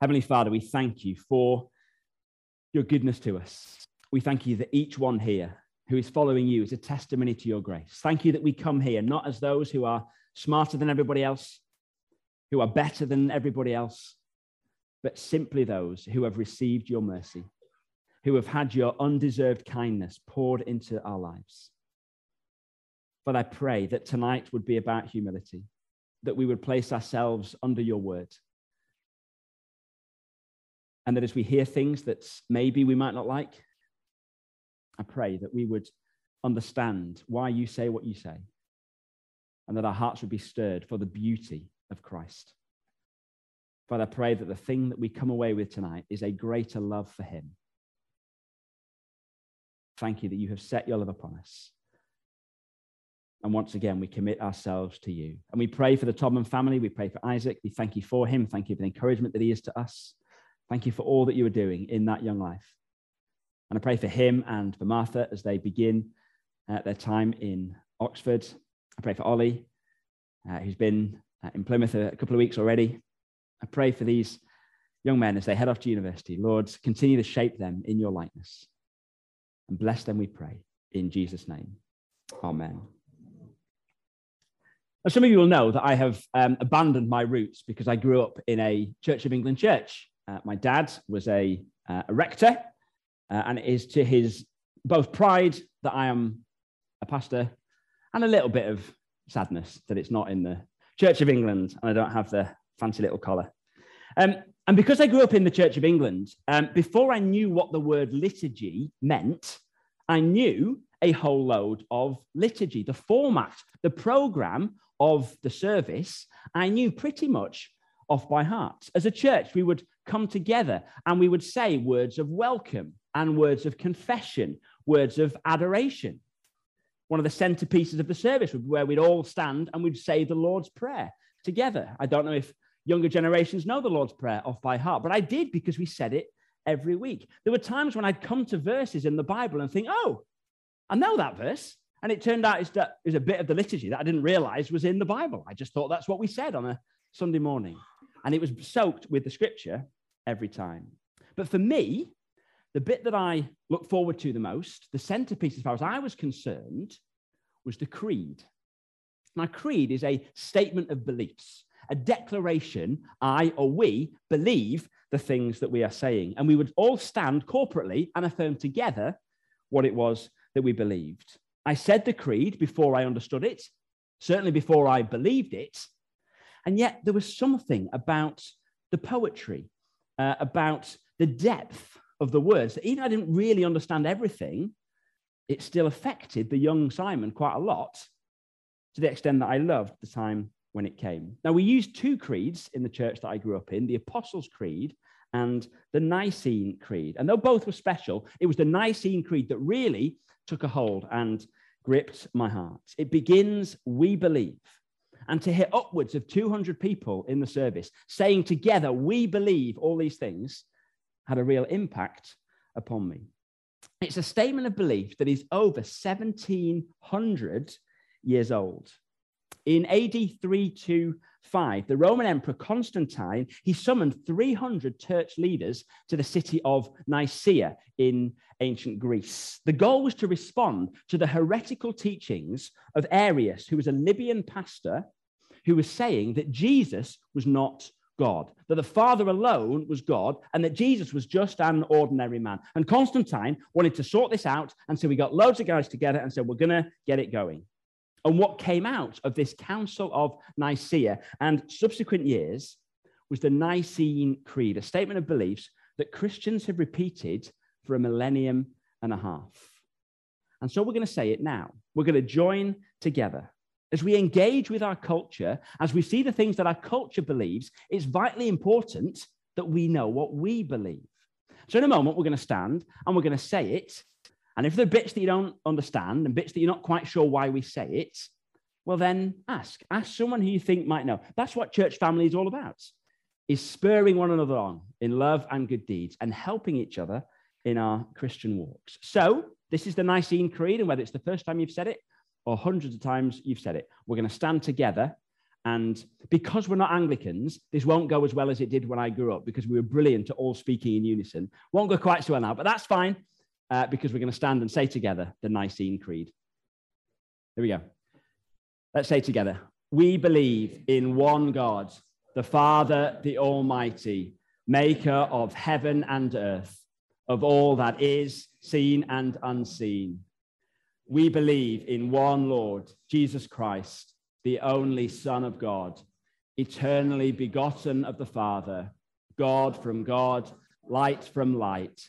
Heavenly Father, we thank you for your goodness to us. We thank you that each one here who is following you is a testimony to your grace. Thank you that we come here not as those who are smarter than everybody else, who are better than everybody else, but simply those who have received your mercy, who have had your undeserved kindness poured into our lives. But I pray that tonight would be about humility, that we would place ourselves under your word. And that as we hear things that maybe we might not like, I pray that we would understand why you say what you say and that our hearts would be stirred for the beauty of Christ. Father, I pray that the thing that we come away with tonight is a greater love for him. Thank you that you have set your love upon us. And once again, we commit ourselves to you. And we pray for the Todman family. We pray for Isaac. We thank you for him. Thank you for the encouragement that he is to us. Thank you for all that you are doing in that young life. And I pray for him and for Martha as they begin uh, their time in Oxford. I pray for Ollie, uh, who's been uh, in Plymouth a, a couple of weeks already. I pray for these young men as they head off to university. Lord, continue to shape them in your likeness and bless them, we pray, in Jesus' name. Amen. Now, some of you will know that I have um, abandoned my roots because I grew up in a Church of England church. Uh, my dad was a, uh, a rector uh, and it is to his both pride that I am a pastor and a little bit of sadness that it's not in the Church of England and I don't have the fancy little collar. Um, and because I grew up in the Church of England, um, before I knew what the word liturgy meant, I knew a whole load of liturgy, the format, the program of the service, I knew pretty much off by heart. As a church, we would come together and we would say words of welcome and words of confession, words of adoration. One of the centerpieces of the service would be where we'd all stand and we'd say the Lord's Prayer together. I don't know if younger generations know the Lord's Prayer off by heart, but I did because we said it every week. There were times when I'd come to verses in the Bible and think, oh, I know that verse. And it turned out it's, that, it's a bit of the liturgy that I didn't realize was in the Bible. I just thought that's what we said on a Sunday morning. And it was soaked with the scripture every time. But for me, the bit that I look forward to the most, the centerpiece as far as I was concerned, was the creed. Now, creed is a statement of beliefs, a declaration I or we believe the things that we are saying. And we would all stand corporately and affirm together what it was that we believed. I said the creed before I understood it, certainly before I believed it. And yet there was something about the poetry, uh, about the depth of the words. Even I didn't really understand everything, it still affected the young Simon quite a lot to the extent that I loved the time when it came. Now, we used two creeds in the church that I grew up in the Apostles' Creed and the Nicene Creed. And though both were special, it was the Nicene Creed that really took a hold and gripped my heart. It begins, We believe. And to hear upwards of 200 people in the service saying together, We believe all these things, had a real impact upon me. It's a statement of belief that is over 1700 years old. In AD 325, the Roman Emperor Constantine, he summoned 300 church leaders to the city of Nicaea in ancient Greece. The goal was to respond to the heretical teachings of Arius, who was a Libyan pastor who was saying that Jesus was not God, that the Father alone was God, and that Jesus was just an ordinary man. And Constantine wanted to sort this out, and so we got loads of guys together and said, We're going to get it going. And what came out of this Council of Nicaea and subsequent years was the Nicene Creed, a statement of beliefs that Christians have repeated for a millennium and a half. And so we're going to say it now. We're going to join together as we engage with our culture, as we see the things that our culture believes, it's vitally important that we know what we believe. So, in a moment, we're going to stand and we're going to say it. And if there are bits that you don't understand and bits that you're not quite sure why we say it, well, then ask. Ask someone who you think might know. That's what church family is all about, is spurring one another on in love and good deeds and helping each other in our Christian walks. So, this is the Nicene Creed, and whether it's the first time you've said it or hundreds of times you've said it. We're going to stand together And because we're not Anglicans, this won't go as well as it did when I grew up because we were brilliant at all speaking in unison. Won't go quite so well now, but that's fine uh, because we're going to stand and say together the Nicene Creed. Here we go. Let's say together We believe in one God, the Father, the Almighty, maker of heaven and earth, of all that is seen and unseen. We believe in one Lord, Jesus Christ the only Son of God, eternally begotten of the Father, God from God, light from light,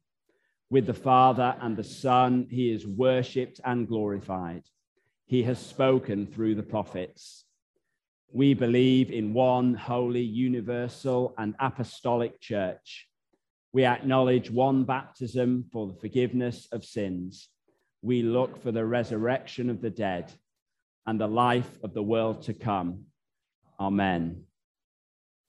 With the Father and the Son, he is worshipped and glorified. He has spoken through the prophets. We believe in one holy, universal, and apostolic church. We acknowledge one baptism for the forgiveness of sins. We look for the resurrection of the dead and the life of the world to come. Amen.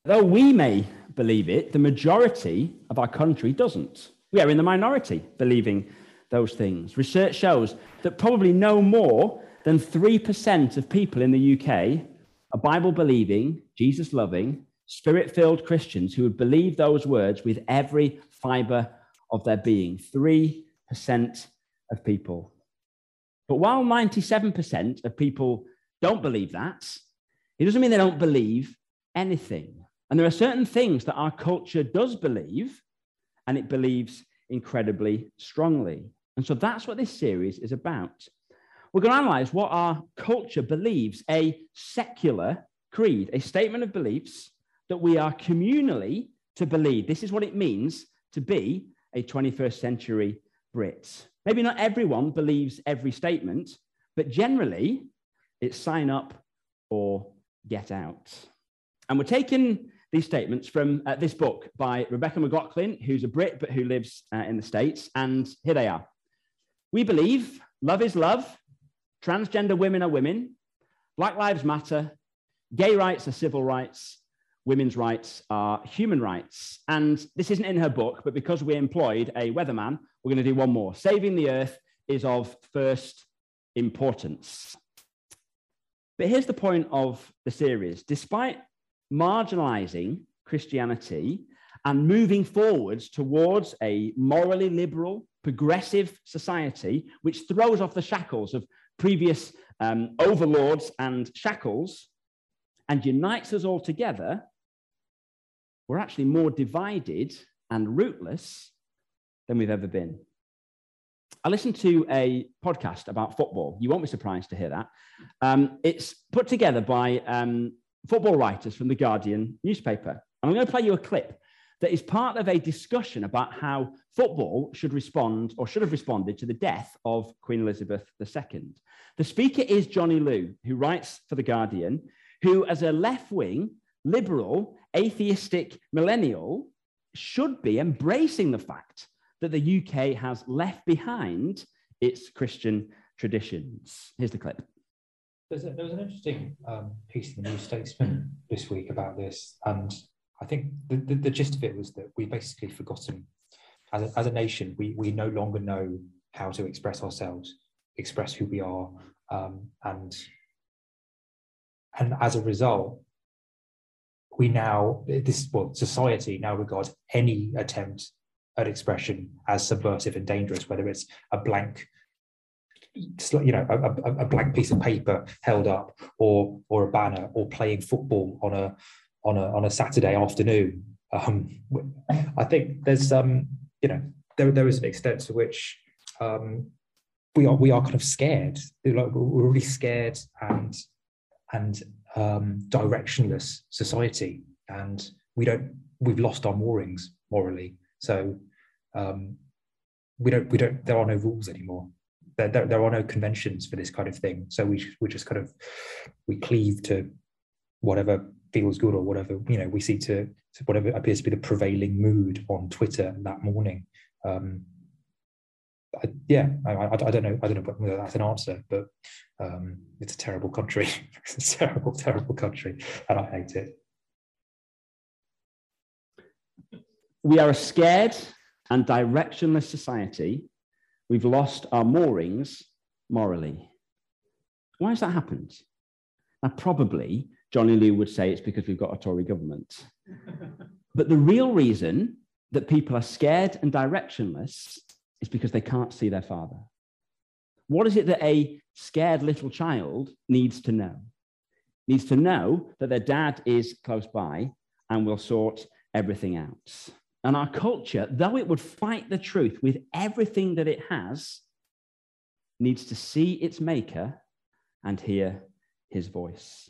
Though we may believe it, the majority of our country doesn't. We are in the minority believing those things. Research shows that probably no more than 3% of people in the UK are Bible believing, Jesus loving, spirit filled Christians who would believe those words with every fiber of their being. 3% of people. But while 97% of people don't believe that, it doesn't mean they don't believe anything. And there are certain things that our culture does believe, and it believes incredibly strongly. And so that's what this series is about. We're going to analyze what our culture believes a secular creed, a statement of beliefs that we are communally to believe. This is what it means to be a 21st century Brit. Maybe not everyone believes every statement, but generally it's sign up or get out. And we're taking these statements from uh, this book by Rebecca McLaughlin, who's a Brit but who lives uh, in the States. And here they are. We believe love is love, transgender women are women, Black Lives Matter, gay rights are civil rights, women's rights are human rights. And this isn't in her book, but because we employed a weatherman, we're going to do one more. Saving the earth is of first importance. But here's the point of the series. Despite marginalizing Christianity and moving forwards towards a morally liberal, progressive society, which throws off the shackles of previous um, overlords and shackles and unites us all together, we're actually more divided and rootless than we've ever been. I listened to a podcast about football. You won't be surprised to hear that. Um, it's put together by um, football writers from the Guardian newspaper. I'm going to play you a clip that is part of a discussion about how football should respond or should have responded to the death of Queen Elizabeth II. The speaker is Johnny Liew, who writes for The Guardian, who, as a left wing, liberal, atheistic millennial, should be embracing the fact that the UK has left behind its Christian traditions. Here's the clip. There's a, there was an interesting um, piece in the New Statesman this week about this, and I think the, the, the gist of it was that we basically forgotten, as a, as a nation, we, we no longer know how to express ourselves, express who we are, um, and and as a result, we now this well society now regards any attempt at expression as subversive and dangerous, whether it's a blank, you know, a, a, blank piece of paper held up, or or a banner, or playing football on a on a on a Saturday afternoon. Um, I think there's um, you know there there is an extent to which um, we are we are kind of scared. Like we're really scared and and um, directionless society, and we don't we've lost our moorings morally. So um, we don't we don't there are no rules anymore. There, there, there are no conventions for this kind of thing. So we we just kind of we cleave to whatever feels good or whatever you know we see to, to whatever appears to be the prevailing mood on Twitter that morning. Um, I, yeah, I, I, I, don't know. I don't know whether that's an answer, but um, it's a terrible country. it's a terrible, terrible country, and I hate it. We are a scared and directionless society. We've lost our moorings morally. Why has that happened? Now, probably Johnny Liew would say it's because we've got a Tory government. but the real reason that people are scared and directionless is because they can't see their father. What is it that a scared little child needs to know? Needs to know that their dad is close by and will sort everything out. And our culture, though it would fight the truth with everything that it has, needs to see its maker and hear his voice.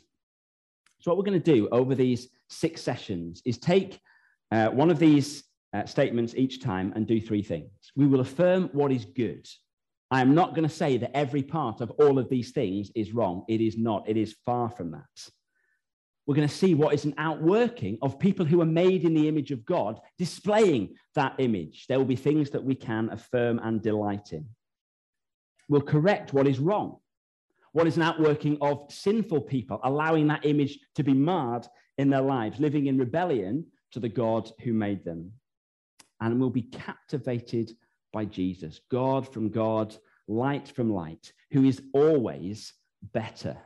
So, what we're going to do over these six sessions is take uh, one of these uh, statements each time and do three things. We will affirm what is good. I am not going to say that every part of all of these things is wrong. It is not, it is far from that. We're going to see what is an outworking of people who are made in the image of God, displaying that image. There will be things that we can affirm and delight in. We'll correct what is wrong. What is an outworking of sinful people, allowing that image to be marred in their lives, living in rebellion to the God who made them and we'll be captivated by Jesus, God from God, light from light, who is always better.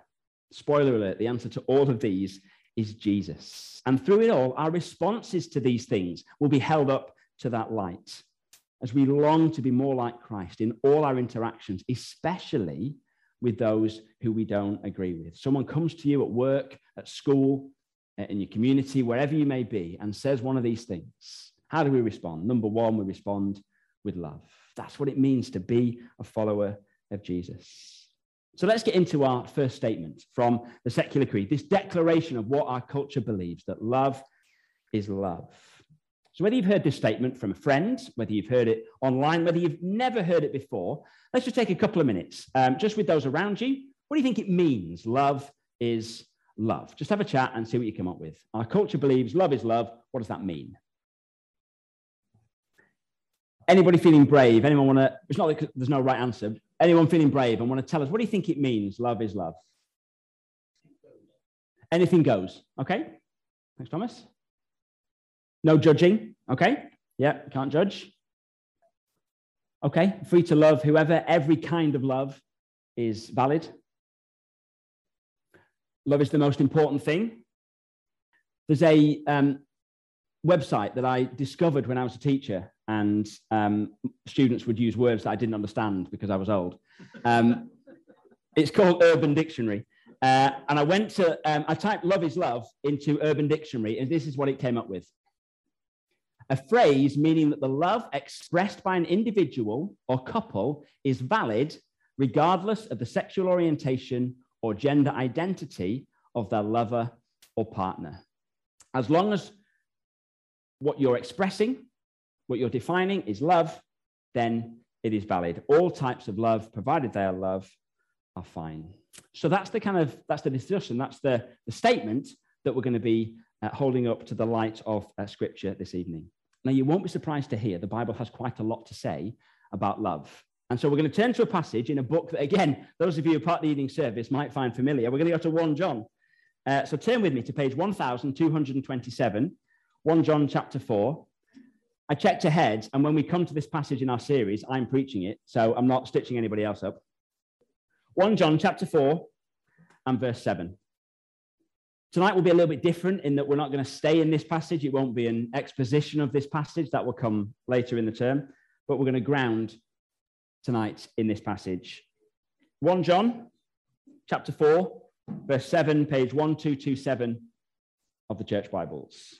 Spoiler alert, the answer to all of these is Jesus. And through it all, our responses to these things will be held up to that light as we long to be more like Christ in all our interactions, especially with those who we don't agree with. Someone comes to you at work, at school, uh, in your community, wherever you may be, and says one of these things. How do we respond? Number one, we respond with love. That's what it means to be a follower of Jesus. So let's get into our first statement from the secular creed this declaration of what our culture believes that love is love. So, whether you've heard this statement from a friend, whether you've heard it online, whether you've never heard it before, let's just take a couple of minutes um, just with those around you. What do you think it means? Love is love. Just have a chat and see what you come up with. Our culture believes love is love. What does that mean? Anybody feeling brave? Anyone want to? It's not like there's no right answer. Anyone feeling brave and want to tell us what do you think it means? Love is love. Anything goes. Okay. Thanks, Thomas. No judging. Okay. Yeah, can't judge. Okay. Free to love whoever. Every kind of love is valid. Love is the most important thing. There's a um, website that I discovered when I was a teacher and um, students would use words that I didn't understand because I was old. Um, it's called Urban Dictionary. Uh, and I went to, um, I typed love is love into Urban Dictionary, and this is what it came up with. A phrase meaning that the love expressed by an individual or couple is valid regardless of the sexual orientation or gender identity of their lover or partner. As long as what you're expressing what you're defining is love, then it is valid. All types of love, provided they are love, are fine. So that's the kind of that's the discussion. That's the, the statement that we're going to be uh, holding up to the light of uh, Scripture this evening. Now, you won't be surprised to hear the Bible has quite a lot to say about love. And so we're going to turn to a passage in a book that, again, those of you who are part of the evening service might find familiar. We're going to go to 1 John. Uh, so turn with me to page 1227, 1 John chapter 4. I checked ahead, and when we come to this passage in our series, I'm preaching it, so I'm not stitching anybody else up. 1 John chapter 4 and verse 7. Tonight will be a little bit different in that we're not going to stay in this passage. It won't be an exposition of this passage, that will come later in the term, but we're going to ground tonight in this passage. 1 John chapter 4, verse 7, page 1227 of the Church Bibles.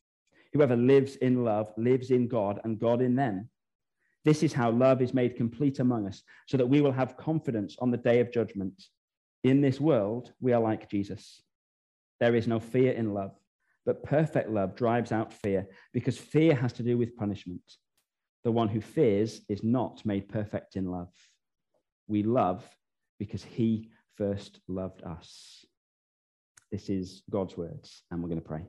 Whoever lives in love lives in God and God in them. This is how love is made complete among us, so that we will have confidence on the day of judgment. In this world, we are like Jesus. There is no fear in love, but perfect love drives out fear, because fear has to do with punishment. The one who fears is not made perfect in love. We love because he first loved us. This is God's words, and we're going to pray.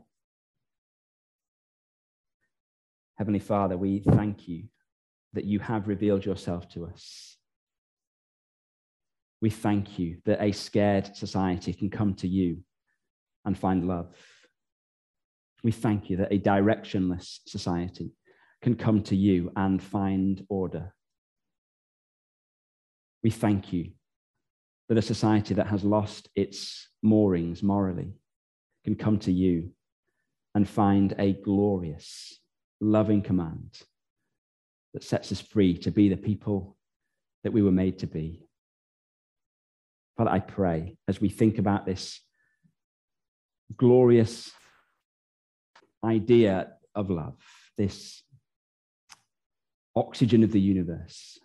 Heavenly Father, we thank you that you have revealed yourself to us. We thank you that a scared society can come to you and find love. We thank you that a directionless society can come to you and find order. We thank you that a society that has lost its moorings morally can come to you and find a glorious loving command that sets us free to be the people that we were made to be. Father, I pray as we think about this glorious idea of love, this oxygen of the universe.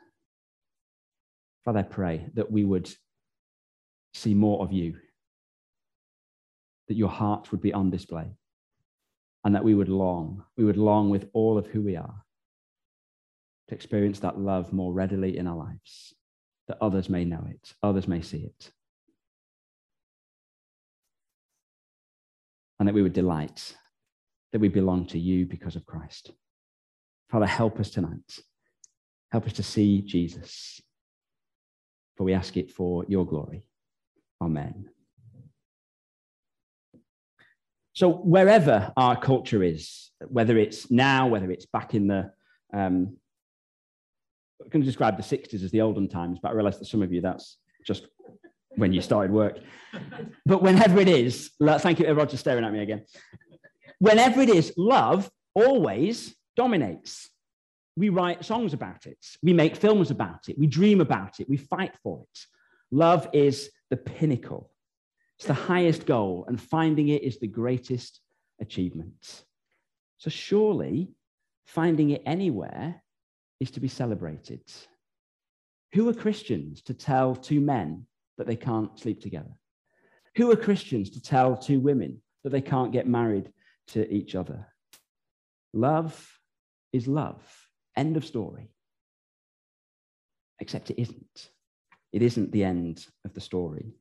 Father, I pray that we would see more of you, that your heart would be on display and that we would long, we would long with all of who we are to experience that love more readily in our lives, that others may know it, others may see it. And that we would delight that we belong to you because of Christ. Father, help us tonight. Help us to see Jesus. For we ask it for your glory. Amen. So wherever our culture is, whether it's now, whether it's back in the, um, I can describe the 60s as the olden times, but I realize that some of you, that's just when you started work. But whenever it is, thank you, Roger, staring at me again. Whenever it is, love always dominates. We write songs about it. We make films about it. We dream about it. We fight for it. Love is the pinnacle it's the highest goal, and finding it is the greatest achievement. So, surely, finding it anywhere is to be celebrated. Who are Christians to tell two men that they can't sleep together? Who are Christians to tell two women that they can't get married to each other? Love is love. End of story. Except it isn't. It isn't the end of the story.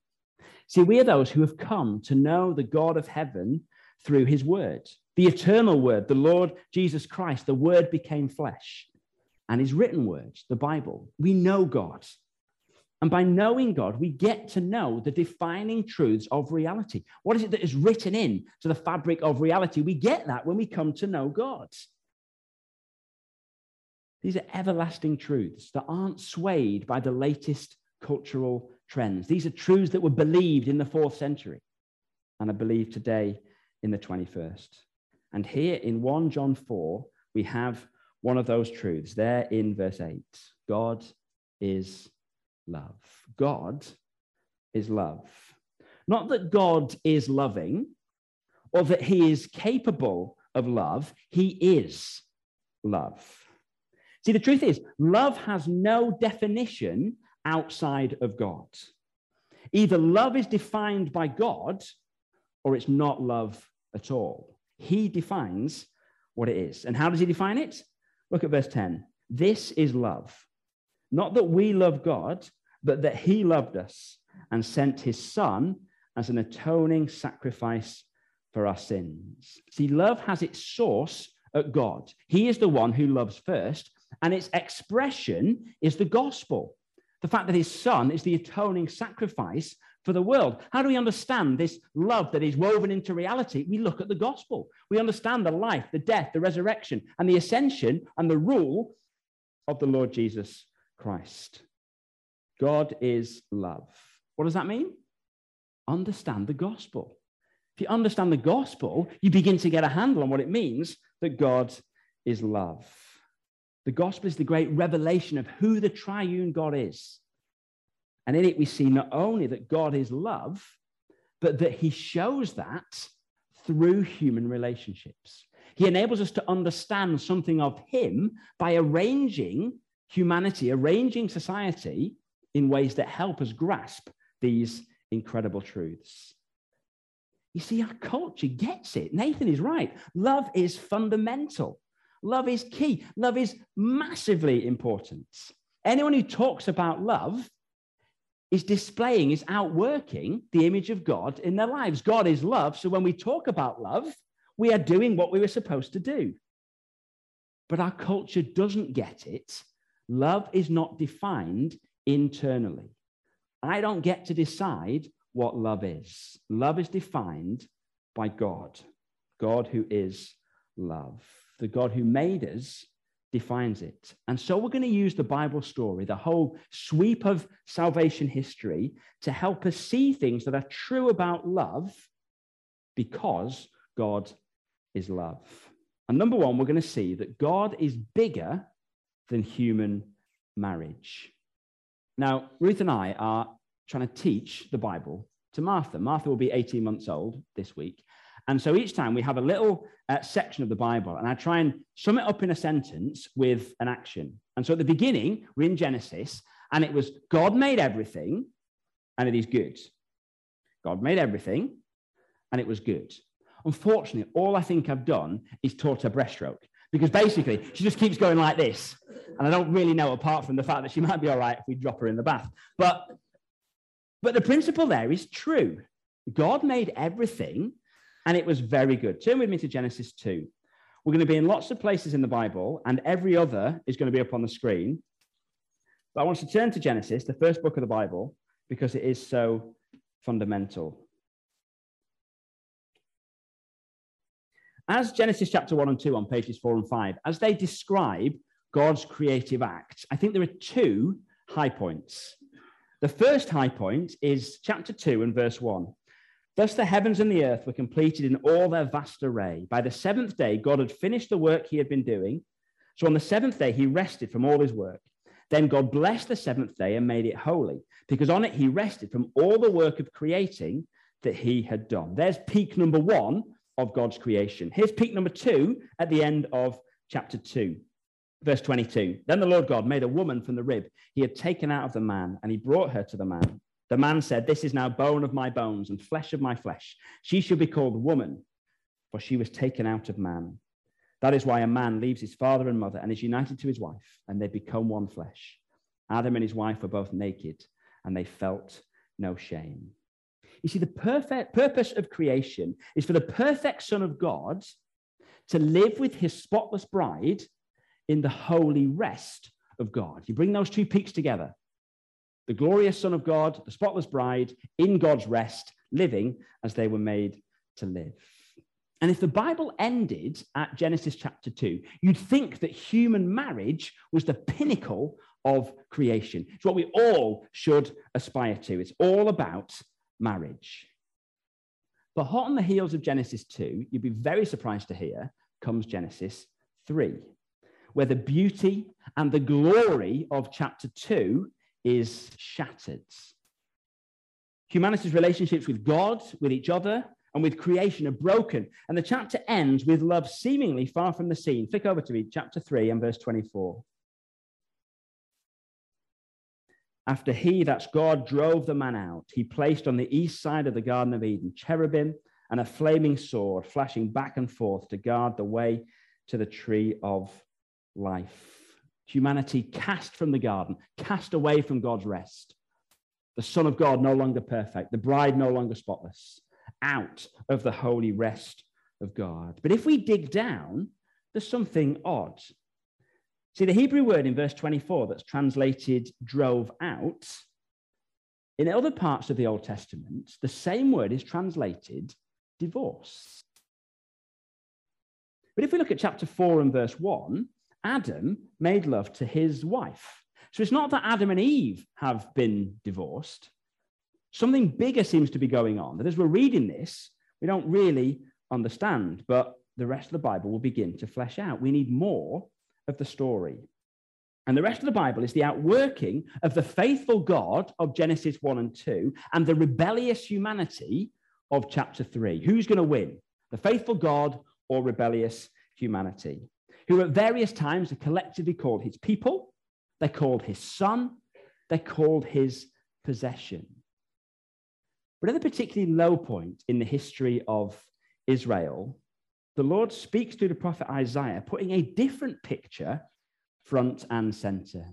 See, we are those who have come to know the God of heaven through his word, the eternal word, the Lord Jesus Christ. The word became flesh and his written words, the Bible. We know God. And by knowing God, we get to know the defining truths of reality. What is it that is written in to the fabric of reality? We get that when we come to know God. These are everlasting truths that aren't swayed by the latest cultural trends. These are truths that were believed in the fourth century and are believed today in the 21st. And here in 1 John 4, we have one of those truths there in verse 8 God is love. God is love. Not that God is loving or that he is capable of love, he is love. See, the truth is, love has no definition outside of God. Either love is defined by God or it's not love at all. He defines what it is. And how does he define it? Look at verse 10. This is love. Not that we love God, but that he loved us and sent his son as an atoning sacrifice for our sins. See, love has its source at God. He is the one who loves first, and its expression is the gospel. The fact that his son is the atoning sacrifice for the world. How do we understand this love that is woven into reality? We look at the gospel. We understand the life, the death, the resurrection, and the ascension and the rule of the Lord Jesus Christ. God is love. What does that mean? Understand the gospel. If you understand the gospel, you begin to get a handle on what it means that God is love. The gospel is the great revelation of who the triune God is. And in it, we see not only that God is love, but that he shows that through human relationships. He enables us to understand something of him by arranging humanity, arranging society in ways that help us grasp these incredible truths. You see, our culture gets it. Nathan is right. Love is fundamental. Love is key. Love is massively important. Anyone who talks about love is displaying, is outworking the image of God in their lives. God is love. So when we talk about love, we are doing what we were supposed to do. But our culture doesn't get it. Love is not defined internally. I don't get to decide what love is. Love is defined by God, God who is love. The God who made us defines it. And so we're going to use the Bible story, the whole sweep of salvation history, to help us see things that are true about love because God is love. And number one, we're going to see that God is bigger than human marriage. Now, Ruth and I are trying to teach the Bible to Martha. Martha will be 18 months old this week. And so each time we have a little uh, section of the Bible, and I try and sum it up in a sentence with an action. And so at the beginning, we're in Genesis, and it was God made everything, and it is good. God made everything, and it was good. Unfortunately, all I think I've done is taught her breaststroke because basically she just keeps going like this. And I don't really know, apart from the fact that she might be all right if we drop her in the bath. But, but the principle there is true. God made everything and it was very good. Turn with me to Genesis 2. We're going to be in lots of places in the Bible, and every other is going to be up on the screen. But I want to turn to Genesis, the first book of the Bible, because it is so fundamental. As Genesis chapter 1 and 2 on pages 4 and 5, as they describe God's creative act, I think there are two high points. The first high point is chapter 2 and verse 1. Thus the heavens and the earth were completed in all their vast array. By the seventh day, God had finished the work he had been doing. So on the seventh day, he rested from all his work. Then God blessed the seventh day and made it holy, because on it he rested from all the work of creating that he had done. There's peak number one of God's creation. Here's peak number two at the end of chapter two. Verse 22 Then the Lord God made a woman from the rib he had taken out of the man, and he brought her to the man. The man said, This is now bone of my bones and flesh of my flesh. She shall be called woman, for she was taken out of man. That is why a man leaves his father and mother and is united to his wife, and they become one flesh. Adam and his wife were both naked, and they felt no shame. You see, the perfect purpose of creation is for the perfect Son of God to live with his spotless bride in the holy rest of God. You bring those two peaks together the glorious Son of God, the spotless bride, in God's rest, living as they were made to live. And if the Bible ended at Genesis chapter 2, you'd think that human marriage was the pinnacle of creation. It's what we all should aspire to. It's all about marriage. But hot on the heels of Genesis 2, you'd be very surprised to hear, comes Genesis 3, where the beauty and the glory of chapter 2 is shattered. Humanity's relationships with God, with each other, and with creation are broken. And the chapter ends with love seemingly far from the scene. Flick over to me, chapter 3 and verse 24. After he, that's God, drove the man out, he placed on the east side of the Garden of Eden cherubim and a flaming sword flashing back and forth to guard the way to the tree of life. Humanity cast from the garden, cast away from God's rest. The Son of God no longer perfect, the bride no longer spotless, out of the holy rest of God. But if we dig down, there's something odd. See, the Hebrew word in verse 24 that's translated drove out, in other parts of the Old Testament, the same word is translated divorce. But if we look at chapter 4 and verse 1, Adam made love to his wife. So it's not that Adam and Eve have been divorced. Something bigger seems to be going on. That as we're reading this, we don't really understand, but the rest of the Bible will begin to flesh out. We need more of the story. And the rest of the Bible is the outworking of the faithful God of Genesis 1 and 2 and the rebellious humanity of chapter 3. Who's going to win? The faithful God or rebellious humanity? Who at various times are collectively called his people, they're called his son, they're called his possession. But at a particularly low point in the history of Israel, the Lord speaks to the prophet Isaiah, putting a different picture front and center.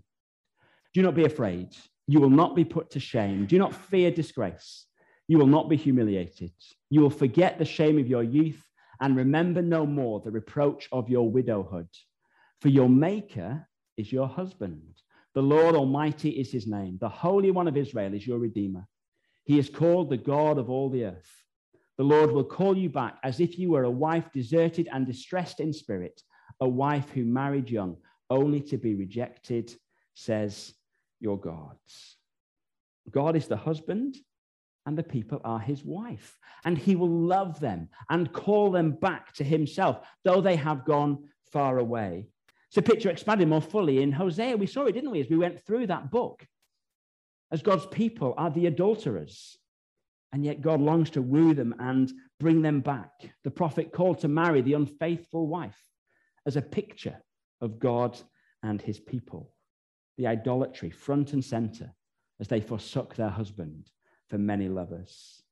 Do not be afraid. You will not be put to shame. Do not fear disgrace. You will not be humiliated. You will forget the shame of your youth and remember no more the reproach of your widowhood. For your Maker is your husband. The Lord Almighty is his name. The Holy One of Israel is your Redeemer. He is called the God of all the earth. The Lord will call you back as if you were a wife deserted and distressed in spirit, a wife who married young, only to be rejected, says your God. God is the husband, and the people are his wife. And he will love them and call them back to himself, though they have gone far away. So, picture expanded more fully in Hosea. We saw it, didn't we, as we went through that book? As God's people are the adulterers. And yet, God longs to woo them and bring them back. The prophet called to marry the unfaithful wife as a picture of God and his people. The idolatry front and center as they forsook their husband for many lovers.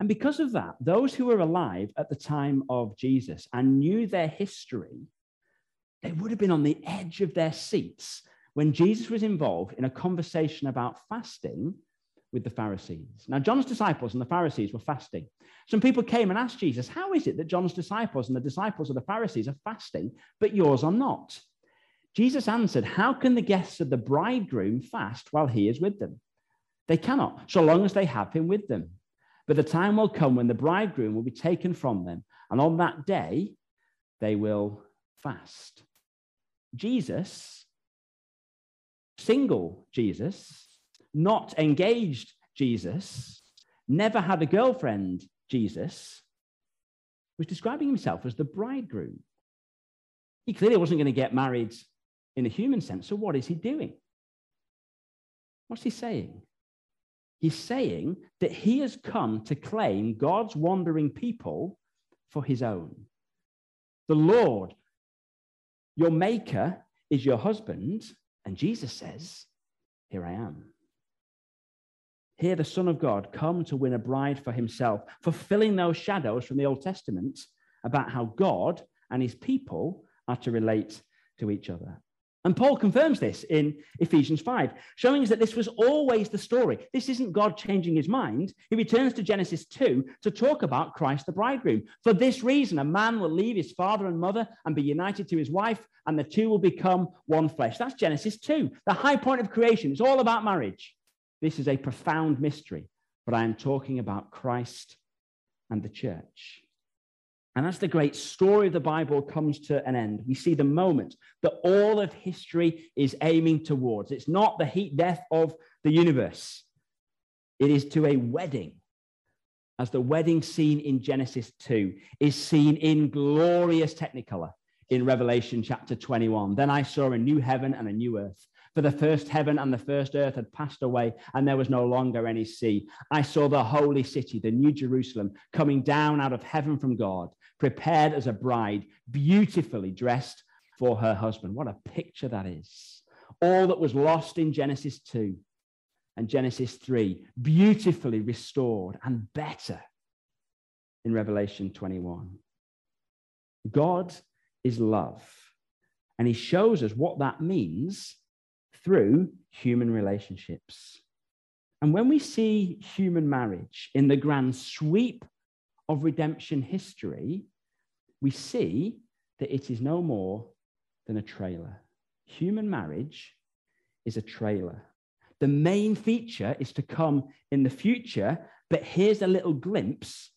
And because of that, those who were alive at the time of Jesus and knew their history, they would have been on the edge of their seats when Jesus was involved in a conversation about fasting with the Pharisees. Now, John's disciples and the Pharisees were fasting. Some people came and asked Jesus, How is it that John's disciples and the disciples of the Pharisees are fasting, but yours are not? Jesus answered, How can the guests of the bridegroom fast while he is with them? They cannot, so long as they have him with them. But the time will come when the bridegroom will be taken from them, and on that day they will fast. Jesus, single Jesus, not engaged Jesus, never had a girlfriend Jesus, was describing himself as the bridegroom. He clearly wasn't going to get married in a human sense. So, what is he doing? What's he saying? He's saying that he has come to claim God's wandering people for his own. The Lord, your maker, is your husband. And Jesus says, Here I am. Here, the Son of God come to win a bride for himself, fulfilling those shadows from the Old Testament about how God and his people are to relate to each other. And Paul confirms this in Ephesians 5, showing us that this was always the story. This isn't God changing his mind. He returns to Genesis 2 to talk about Christ the bridegroom. For this reason, a man will leave his father and mother and be united to his wife, and the two will become one flesh. That's Genesis 2, the high point of creation. It's all about marriage. This is a profound mystery, but I am talking about Christ and the church. And as the great story of the Bible comes to an end, we see the moment that all of history is aiming towards. It's not the heat death of the universe, it is to a wedding. As the wedding scene in Genesis 2 is seen in glorious technicolor in Revelation chapter 21. Then I saw a new heaven and a new earth. For the first heaven and the first earth had passed away, and there was no longer any sea. I saw the holy city, the new Jerusalem, coming down out of heaven from God prepared as a bride, beautifully dressed for her husband. What a picture that is. All that was lost in Genesis 2 and Genesis 3, beautifully restored and better in Revelation 21. God is love, and he shows us what that means through human relationships. And when we see human marriage in the grand sweep of redemption history, we see that it is no more than a trailer. Human marriage is a trailer. The main feature is to come in the future, but here's a little glimpse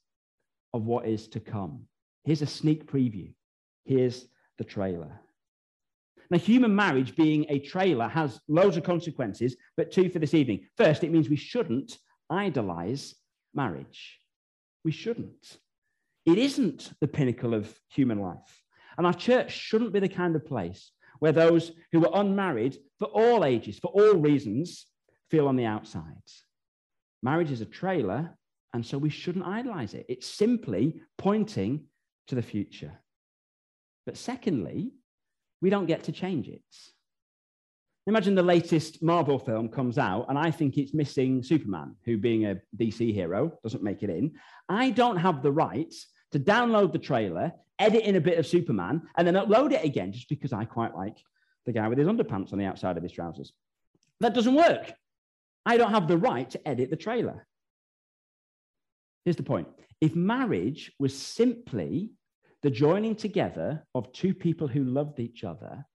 of what is to come. Here's a sneak preview. Here's the trailer. Now, human marriage being a trailer has loads of consequences, but two for this evening. First, it means we shouldn't idolize marriage. We shouldn't. It isn't the pinnacle of human life. And our church shouldn't be the kind of place where those who are unmarried for all ages, for all reasons, feel on the outside. Marriage is a trailer, and so we shouldn't idolize it. It's simply pointing to the future. But secondly, we don't get to change it. Imagine the latest Marvel film comes out, and I think it's missing Superman, who, being a DC hero, doesn't make it in. I don't have the right to download the trailer, edit in a bit of Superman, and then upload it again just because I quite like the guy with his underpants on the outside of his trousers. That doesn't work. I don't have the right to edit the trailer. Here's the point if marriage was simply the joining together of two people who loved each other,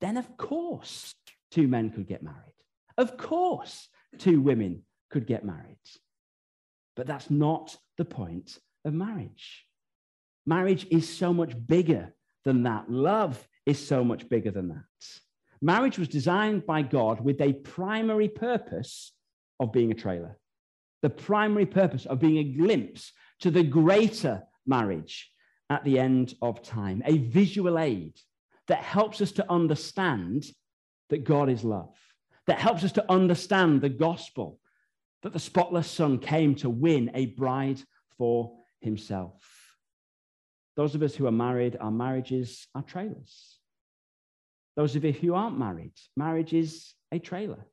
then of course two men could get married. Of course two women could get married. But that's not the point of marriage. Marriage is so much bigger than that. Love is so much bigger than that. Marriage was designed by God with a primary purpose of being a trailer, the primary purpose of being a glimpse to the greater marriage at the end of time, a visual aid that helps us to understand that God is love, that helps us to understand the gospel, that the spotless Son came to win a bride for himself. Those of us who are married, our marriages are trailers. Those of you who aren't married, marriage is a trailer.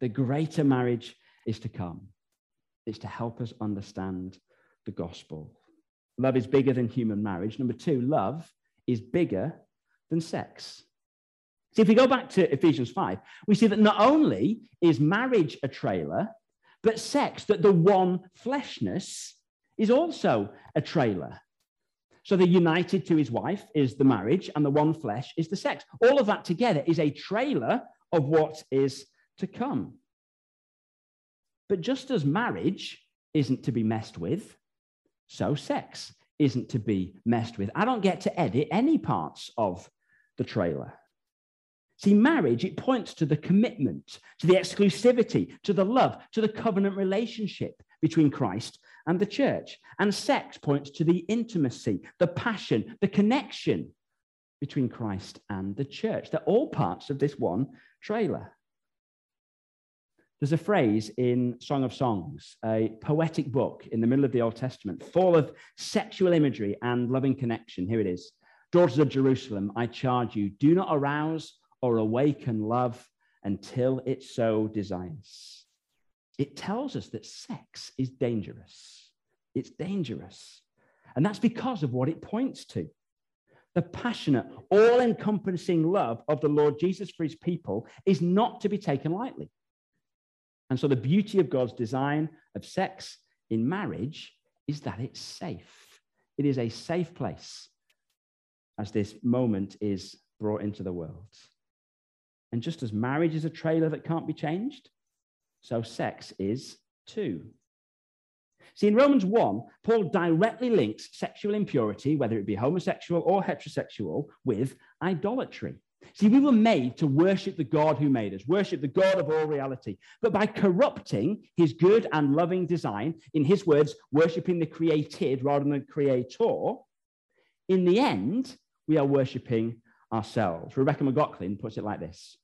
The greater marriage is to come. It's to help us understand the gospel. Love is bigger than human marriage. Number two, love is bigger than sex. See, if we go back to Ephesians 5, we see that not only is marriage a trailer, but sex, that the one fleshness is also a trailer. So the united to his wife is the marriage, and the one flesh is the sex. All of that together is a trailer of what is to come. But just as marriage isn't to be messed with, so sex isn't to be messed with. I don't get to edit any parts of the trailer. See, marriage, it points to the commitment, to the exclusivity, to the love, to the covenant relationship between Christ and the church. And sex points to the intimacy, the passion, the connection between Christ and the church. They're all parts of this one trailer. There's a phrase in Song of Songs, a poetic book in the middle of the Old Testament, full of sexual imagery and loving connection. Here it is Daughters of Jerusalem, I charge you, do not arouse or awaken love until it so desires. It tells us that sex is dangerous. It's dangerous. And that's because of what it points to. The passionate, all encompassing love of the Lord Jesus for his people is not to be taken lightly. And so the beauty of God's design of sex in marriage is that it's safe. It is a safe place as this moment is brought into the world. And just as marriage is a trailer that can't be changed, so sex is too. See, in Romans 1, Paul directly links sexual impurity, whether it be homosexual or heterosexual, with idolatry. See, we were made to worship the God who made us, worship the God of all reality. But by corrupting his good and loving design, in his words, worshiping the created rather than the creator, in the end, we are worshiping ourselves. Rebecca McLaughlin puts it like this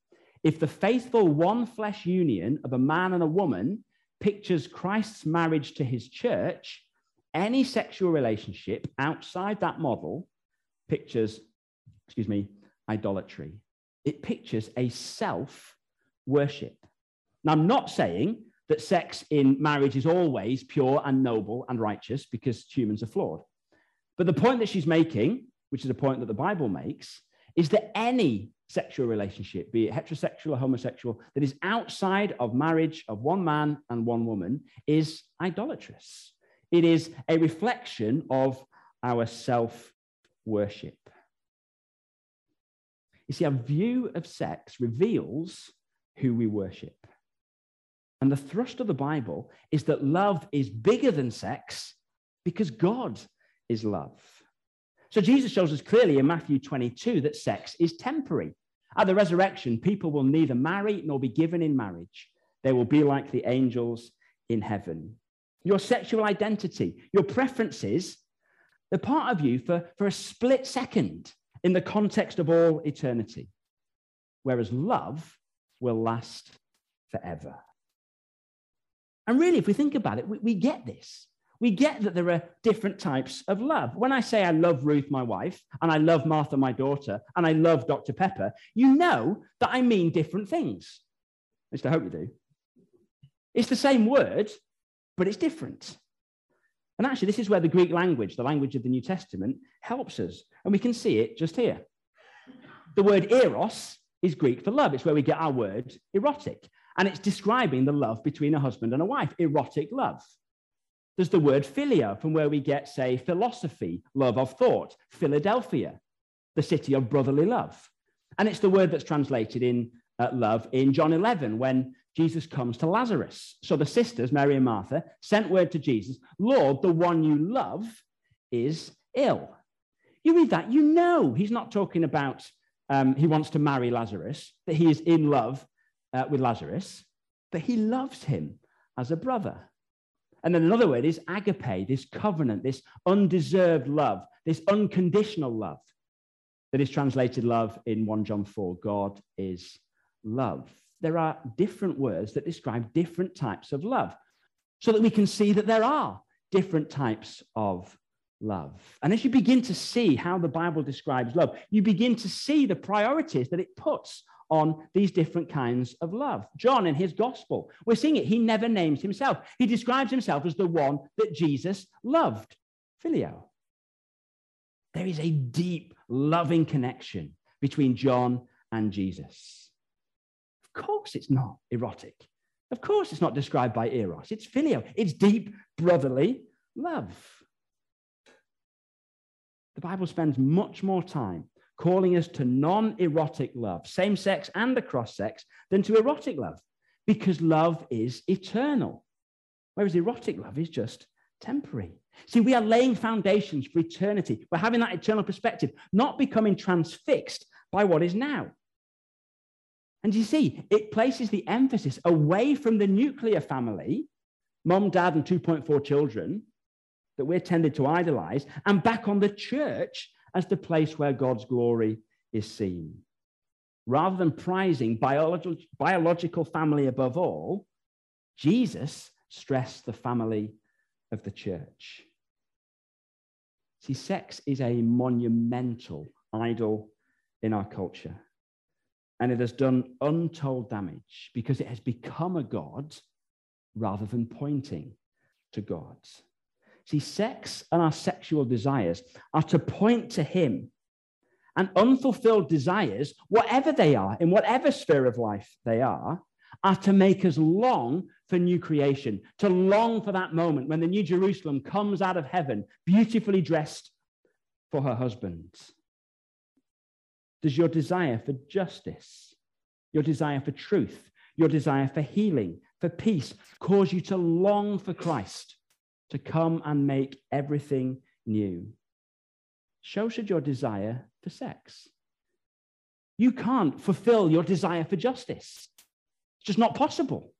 If the faithful one flesh union of a man and a woman pictures Christ's marriage to his church, any sexual relationship outside that model pictures, excuse me, idolatry. It pictures a self worship. Now, I'm not saying that sex in marriage is always pure and noble and righteous because humans are flawed. But the point that she's making, which is a point that the Bible makes, is that any sexual relationship, be it heterosexual or homosexual, that is outside of marriage of one man and one woman is idolatrous. It is a reflection of our self worship. You see, our view of sex reveals who we worship. And the thrust of the Bible is that love is bigger than sex because God is love. So Jesus shows us clearly in Matthew 22 that sex is temporary. At the resurrection, people will neither marry nor be given in marriage. They will be like the angels in heaven. Your sexual identity, your preferences, they're part of you for, for a split second in the context of all eternity. Whereas love will last forever. And really, if we think about it, we, we get this. We get that there are different types of love. When I say I love Ruth, my wife, and I love Martha, my daughter, and I love Dr. Pepper, you know that I mean different things. At least I hope you do. It's the same word, but it's different. And actually, this is where the Greek language, the language of the New Testament, helps us. And we can see it just here. The word eros is Greek for love. It's where we get our word erotic. And it's describing the love between a husband and a wife, erotic love. There's the word philia, from where we get, say, philosophy, love of thought, Philadelphia, the city of brotherly love. And it's the word that's translated in uh, love in John 11 when Jesus comes to Lazarus. So the sisters, Mary and Martha, sent word to Jesus Lord, the one you love is ill. You read that, you know he's not talking about um, he wants to marry Lazarus, that he is in love uh, with Lazarus, but he loves him as a brother. And then another word is agape, this covenant, this undeserved love, this unconditional love that is translated love in 1 John 4. God is love. There are different words that describe different types of love so that we can see that there are different types of love. And as you begin to see how the Bible describes love, you begin to see the priorities that it puts on these different kinds of love. John, in his gospel, we're seeing it. He never names himself, he describes himself as the one that Jesus loved, Phileo. There is a deep, loving connection between John and Jesus. Of course, it's not erotic. Of course, it's not described by Eros. It's Phileo. It's deep brotherly love. The Bible spends much more time calling us to non erotic love, same sex and across sex, than to erotic love, because love is eternal, whereas erotic love is just temporary. See, we are laying foundations for eternity. We're having that eternal perspective, not becoming transfixed by what is now. And you see, it places the emphasis away from the nuclear family, mom, dad, and 2.4 children that we're tended to idolize, and back on the church as the place where God's glory is seen. Rather than prizing biological, biological family above all, Jesus stressed the family of the church. See, sex is a monumental idol in our culture. And it has done untold damage because it has become a God rather than pointing to God. See, sex and our sexual desires are to point to Him. And unfulfilled desires, whatever they are, in whatever sphere of life they are, are to make us long for new creation, to long for that moment when the New Jerusalem comes out of heaven, beautifully dressed for her husband. Does your desire for justice, your desire for truth, your desire for healing, for peace cause you to long for Christ? To come and make everything new. So should your desire for sex. You can't fulfill your desire for justice. It's just not possible.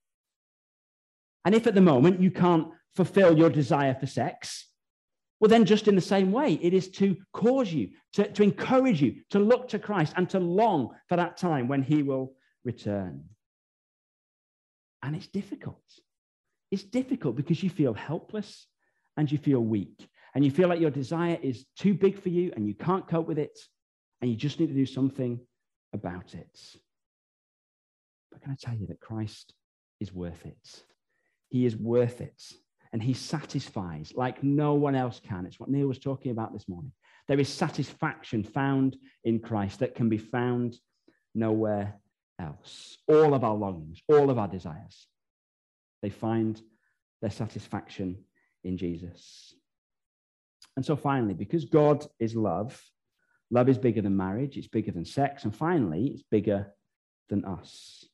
And if at the moment you can't fulfill your desire for sex, well, then, just in the same way, it is to cause you, to, to encourage you to look to Christ and to long for that time when he will return. And it's difficult. It's difficult because you feel helpless and you feel weak and you feel like your desire is too big for you and you can't cope with it and you just need to do something about it. But can I tell you that Christ is worth it? he is worth it. And he satisfies like no one else can. It's what Neil was talking about this morning. There is satisfaction found in Christ that can be found nowhere else. All of our longings, all of our desires, they find their satisfaction in Jesus. And so finally, because God is love, love is bigger than marriage, it's bigger than sex, and finally, it's bigger than us.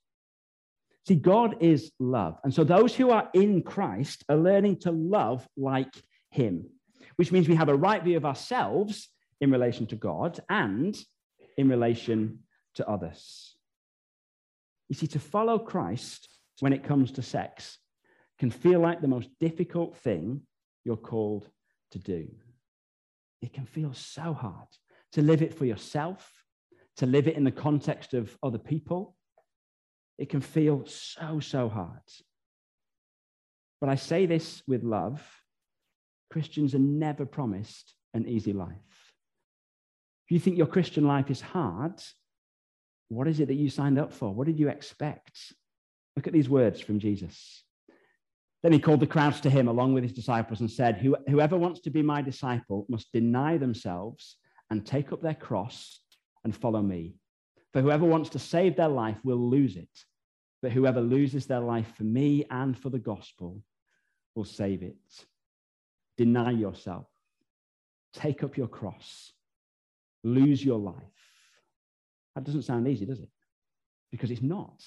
See, God is love. And so those who are in Christ are learning to love like him, which means we have a right view of ourselves in relation to God and in relation to others. You see, to follow Christ when it comes to sex can feel like the most difficult thing you're called to do. It can feel so hard to live it for yourself, to live it in the context of other people. It can feel so, so hard. But I say this with love Christians are never promised an easy life. If you think your Christian life is hard, what is it that you signed up for? What did you expect? Look at these words from Jesus. Then he called the crowds to him along with his disciples and said, Whoever wants to be my disciple must deny themselves and take up their cross and follow me. For whoever wants to save their life will lose it. But whoever loses their life for me and for the gospel will save it. Deny yourself, take up your cross, lose your life. That doesn't sound easy, does it? Because it's not.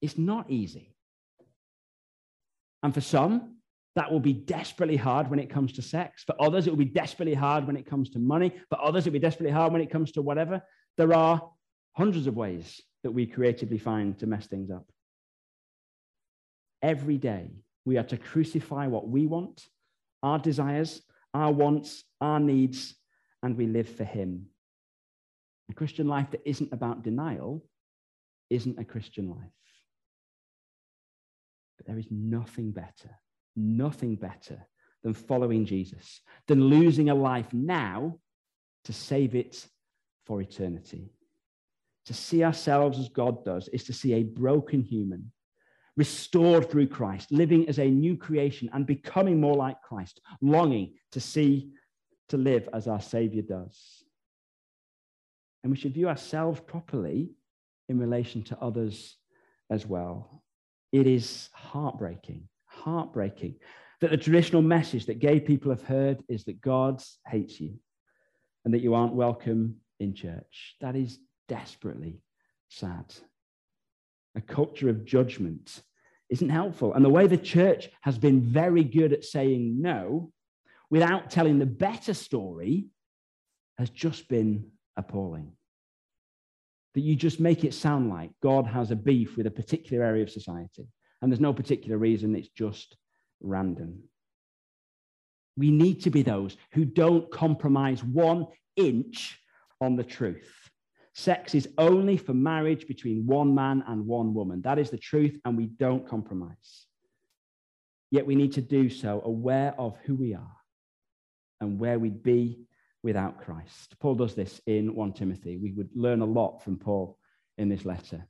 It's not easy. And for some, that will be desperately hard when it comes to sex. For others, it will be desperately hard when it comes to money. For others, it will be desperately hard when it comes to whatever. There are hundreds of ways that we creatively find to mess things up. Every day, we are to crucify what we want, our desires, our wants, our needs, and we live for Him. A Christian life that isn't about denial isn't a Christian life. But there is nothing better, nothing better than following Jesus, than losing a life now to save it for eternity. To see ourselves as God does is to see a broken human restored through Christ, living as a new creation and becoming more like Christ, longing to see, to live as our Savior does. And we should view ourselves properly in relation to others as well. It is heartbreaking, heartbreaking that the traditional message that gay people have heard is that God hates you and that you aren't welcome in church. That is desperately sad. A culture of judgment isn't helpful. And the way the church has been very good at saying no without telling the better story has just been appalling. That you just make it sound like God has a beef with a particular area of society, and there's no particular reason, it's just random. We need to be those who don't compromise one inch on the truth. Sex is only for marriage between one man and one woman. That is the truth, and we don't compromise. Yet we need to do so aware of who we are and where we'd be without Christ. Paul does this in 1 Timothy. We would learn a lot from Paul in this letter.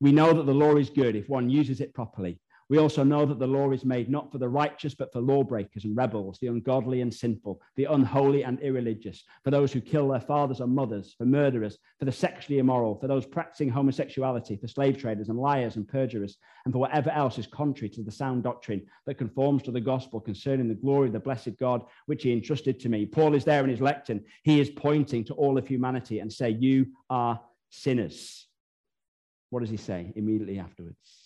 We know that the law is good if one uses it properly. We also know that the law is made not for the righteous, but for lawbreakers and rebels, the ungodly and sinful, the unholy and irreligious, for those who kill their fathers and mothers, for murderers, for the sexually immoral, for those practicing homosexuality, for slave traders and liars and perjurers, and for whatever else is contrary to the sound doctrine that conforms to the gospel concerning the glory of the blessed God, which he entrusted to me. Paul is there in his lectern. He is pointing to all of humanity and say, You are sinners. What does he say immediately afterwards?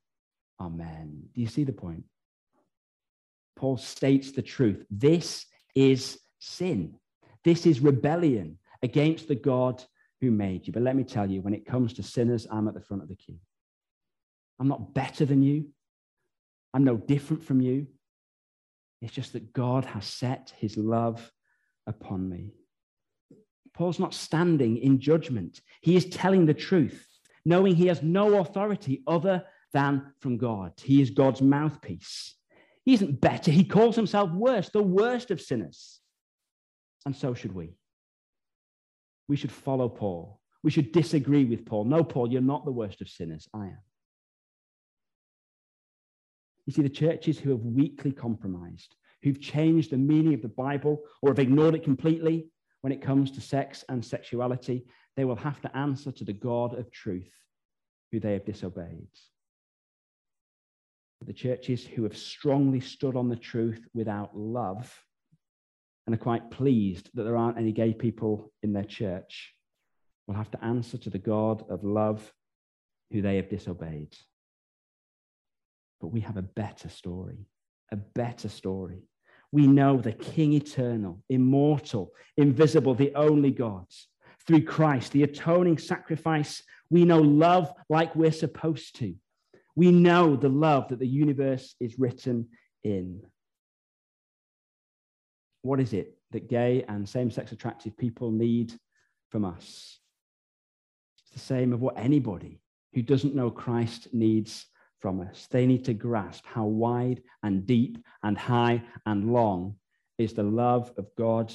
Amen. Do you see the point? Paul states the truth. This is sin. This is rebellion against the God who made you. But let me tell you, when it comes to sinners, I'm at the front of the queue. I'm not better than you. I'm no different from you. It's just that God has set his love upon me. Paul's not standing in judgment. He is telling the truth, knowing he has no authority other than from God. He is God's mouthpiece. He isn't better. He calls himself worse, the worst of sinners. And so should we. We should follow Paul. We should disagree with Paul. No, Paul, you're not the worst of sinners. I am. You see, the churches who have weakly compromised, who've changed the meaning of the Bible or have ignored it completely when it comes to sex and sexuality, they will have to answer to the God of truth who they have disobeyed. The churches who have strongly stood on the truth without love and are quite pleased that there aren't any gay people in their church will have to answer to the God of love who they have disobeyed. But we have a better story, a better story. We know the King eternal, immortal, invisible, the only God. Through Christ, the atoning sacrifice, we know love like we're supposed to. We know the love that the universe is written in. What is it that gay and same sex attractive people need from us? It's the same of what anybody who doesn't know Christ needs from us. They need to grasp how wide and deep and high and long is the love of God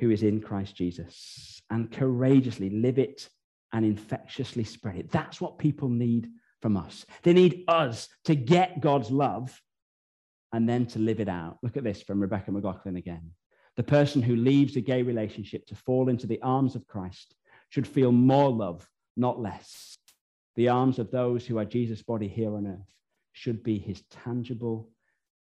who is in Christ Jesus and courageously live it and infectiously spread it. That's what people need from us. They need us to get God's love and then to live it out. Look at this from Rebecca McLaughlin again. The person who leaves a gay relationship to fall into the arms of Christ should feel more love, not less. The arms of those who are Jesus' body here on earth should be his tangible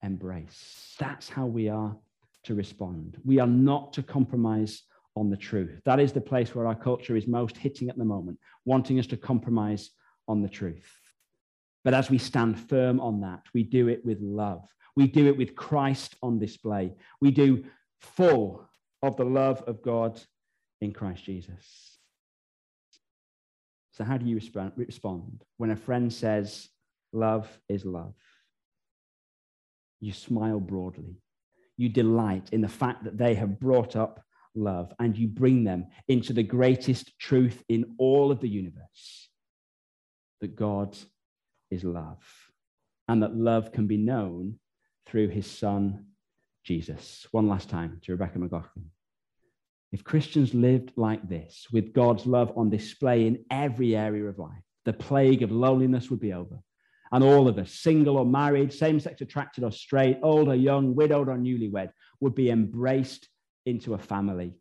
embrace. That's how we are to respond. We are not to compromise on the truth. That is the place where our culture is most hitting at the moment, wanting us to compromise on the truth. But as we stand firm on that, we do it with love. We do it with Christ on display. We do full of the love of God in Christ Jesus. So, how do you respond when a friend says, Love is love? You smile broadly. You delight in the fact that they have brought up love and you bring them into the greatest truth in all of the universe that God is love and that love can be known through his son, Jesus. One last time to Rebecca McLaughlin. If Christians lived like this, with God's love on display in every area of life, the plague of loneliness would be over. And all of us, single or married, same sex attracted or straight, old or young, widowed or newlywed, would be embraced into a family.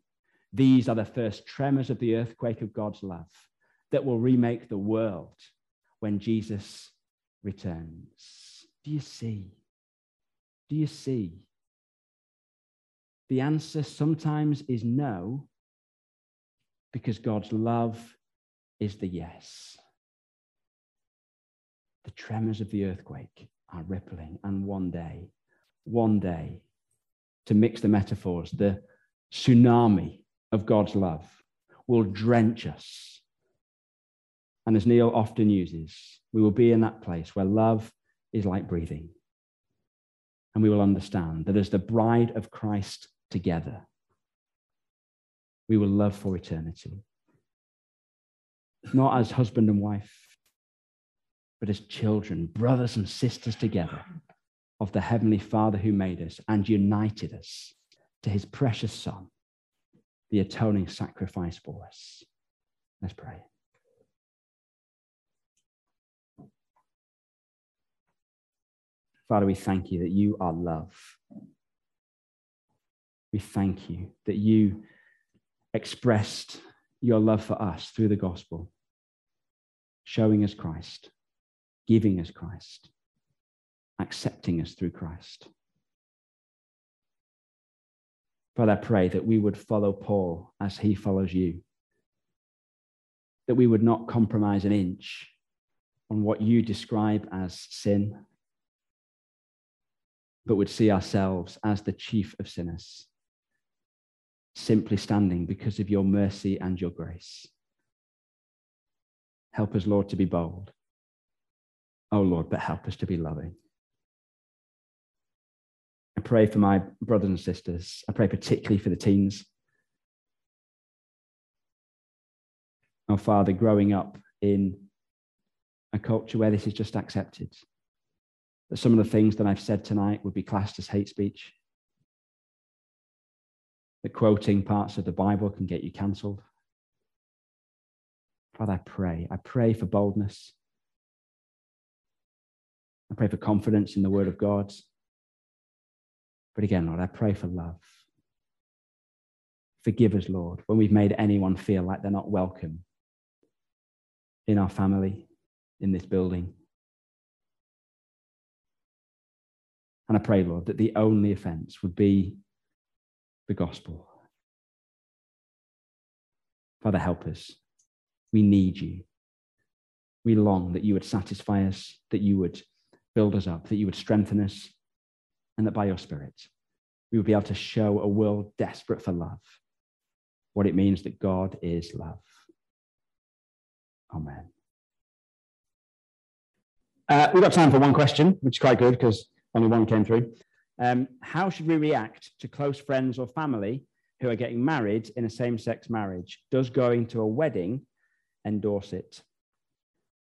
These are the first tremors of the earthquake of God's love that will remake the world when Jesus returns. Do you see? Do you see? The answer sometimes is no, because God's love is the yes. The tremors of the earthquake are rippling, and one day, one day, to mix the metaphors, the tsunami of God's love will drench us. And as Neil often uses, we will be in that place where love is like breathing. And we will understand that as the bride of Christ together. We will love for eternity. Not as husband and wife, but as children, brothers and sisters together of the Heavenly Father who made us and united us to his precious Son, the atoning sacrifice for us. Let's pray. Father, we thank you that you are love. We thank you that you expressed your love for us through the gospel, showing us Christ, giving us Christ, accepting us through Christ. Father, I pray that we would follow Paul as he follows you, that we would not compromise an inch on what you describe as sin, but would see ourselves as the chief of sinners simply standing because of your mercy and your grace. Help us, Lord, to be bold. Oh, Lord, but help us to be loving. I pray for my brothers and sisters. I pray particularly for the teens. Oh, Father, growing up in a culture where this is just accepted, that some of the things that I've said tonight would be classed as hate speech, that quoting parts of the Bible can get you cancelled. Father, I pray. I pray for boldness. I pray for confidence in the word of God. But again, Lord, I pray for love. Forgive us, Lord, when we've made anyone feel like they're not welcome in our family, in this building. And I pray, Lord, that the only offense would be the gospel. Father, help us. We need you. We long that you would satisfy us, that you would build us up, that you would strengthen us, and that by your Spirit, we would be able to show a world desperate for love what it means that God is love. Amen. Uh, we've got time for one question, which is quite good because only one came through. Um, how should we react to close friends or family who are getting married in a same sex marriage? Does going to a wedding endorse it?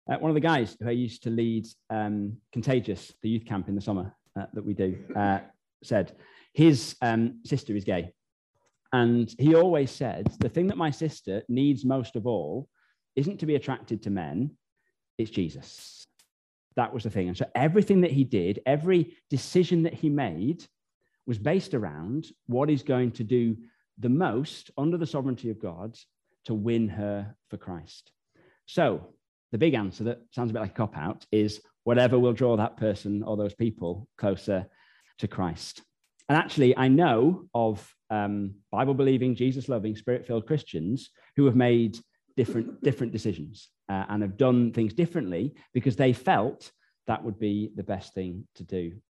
Uh, one of the guys who I used to lead um, Contagious, the youth camp in the summer uh, that we do, uh, said his um, sister is gay. And he always said, the thing that my sister needs most of all isn't to be attracted to men, it's Jesus. That was the thing. And so everything that he did, every decision that he made was based around what is going to do the most under the sovereignty of God to win her for Christ. So the big answer that sounds a bit like a cop out is whatever will draw that person or those people closer to Christ. And actually, I know of um, Bible believing, Jesus loving, spirit filled Christians who have made different different decisions uh, and have done things differently because they felt that would be the best thing to do.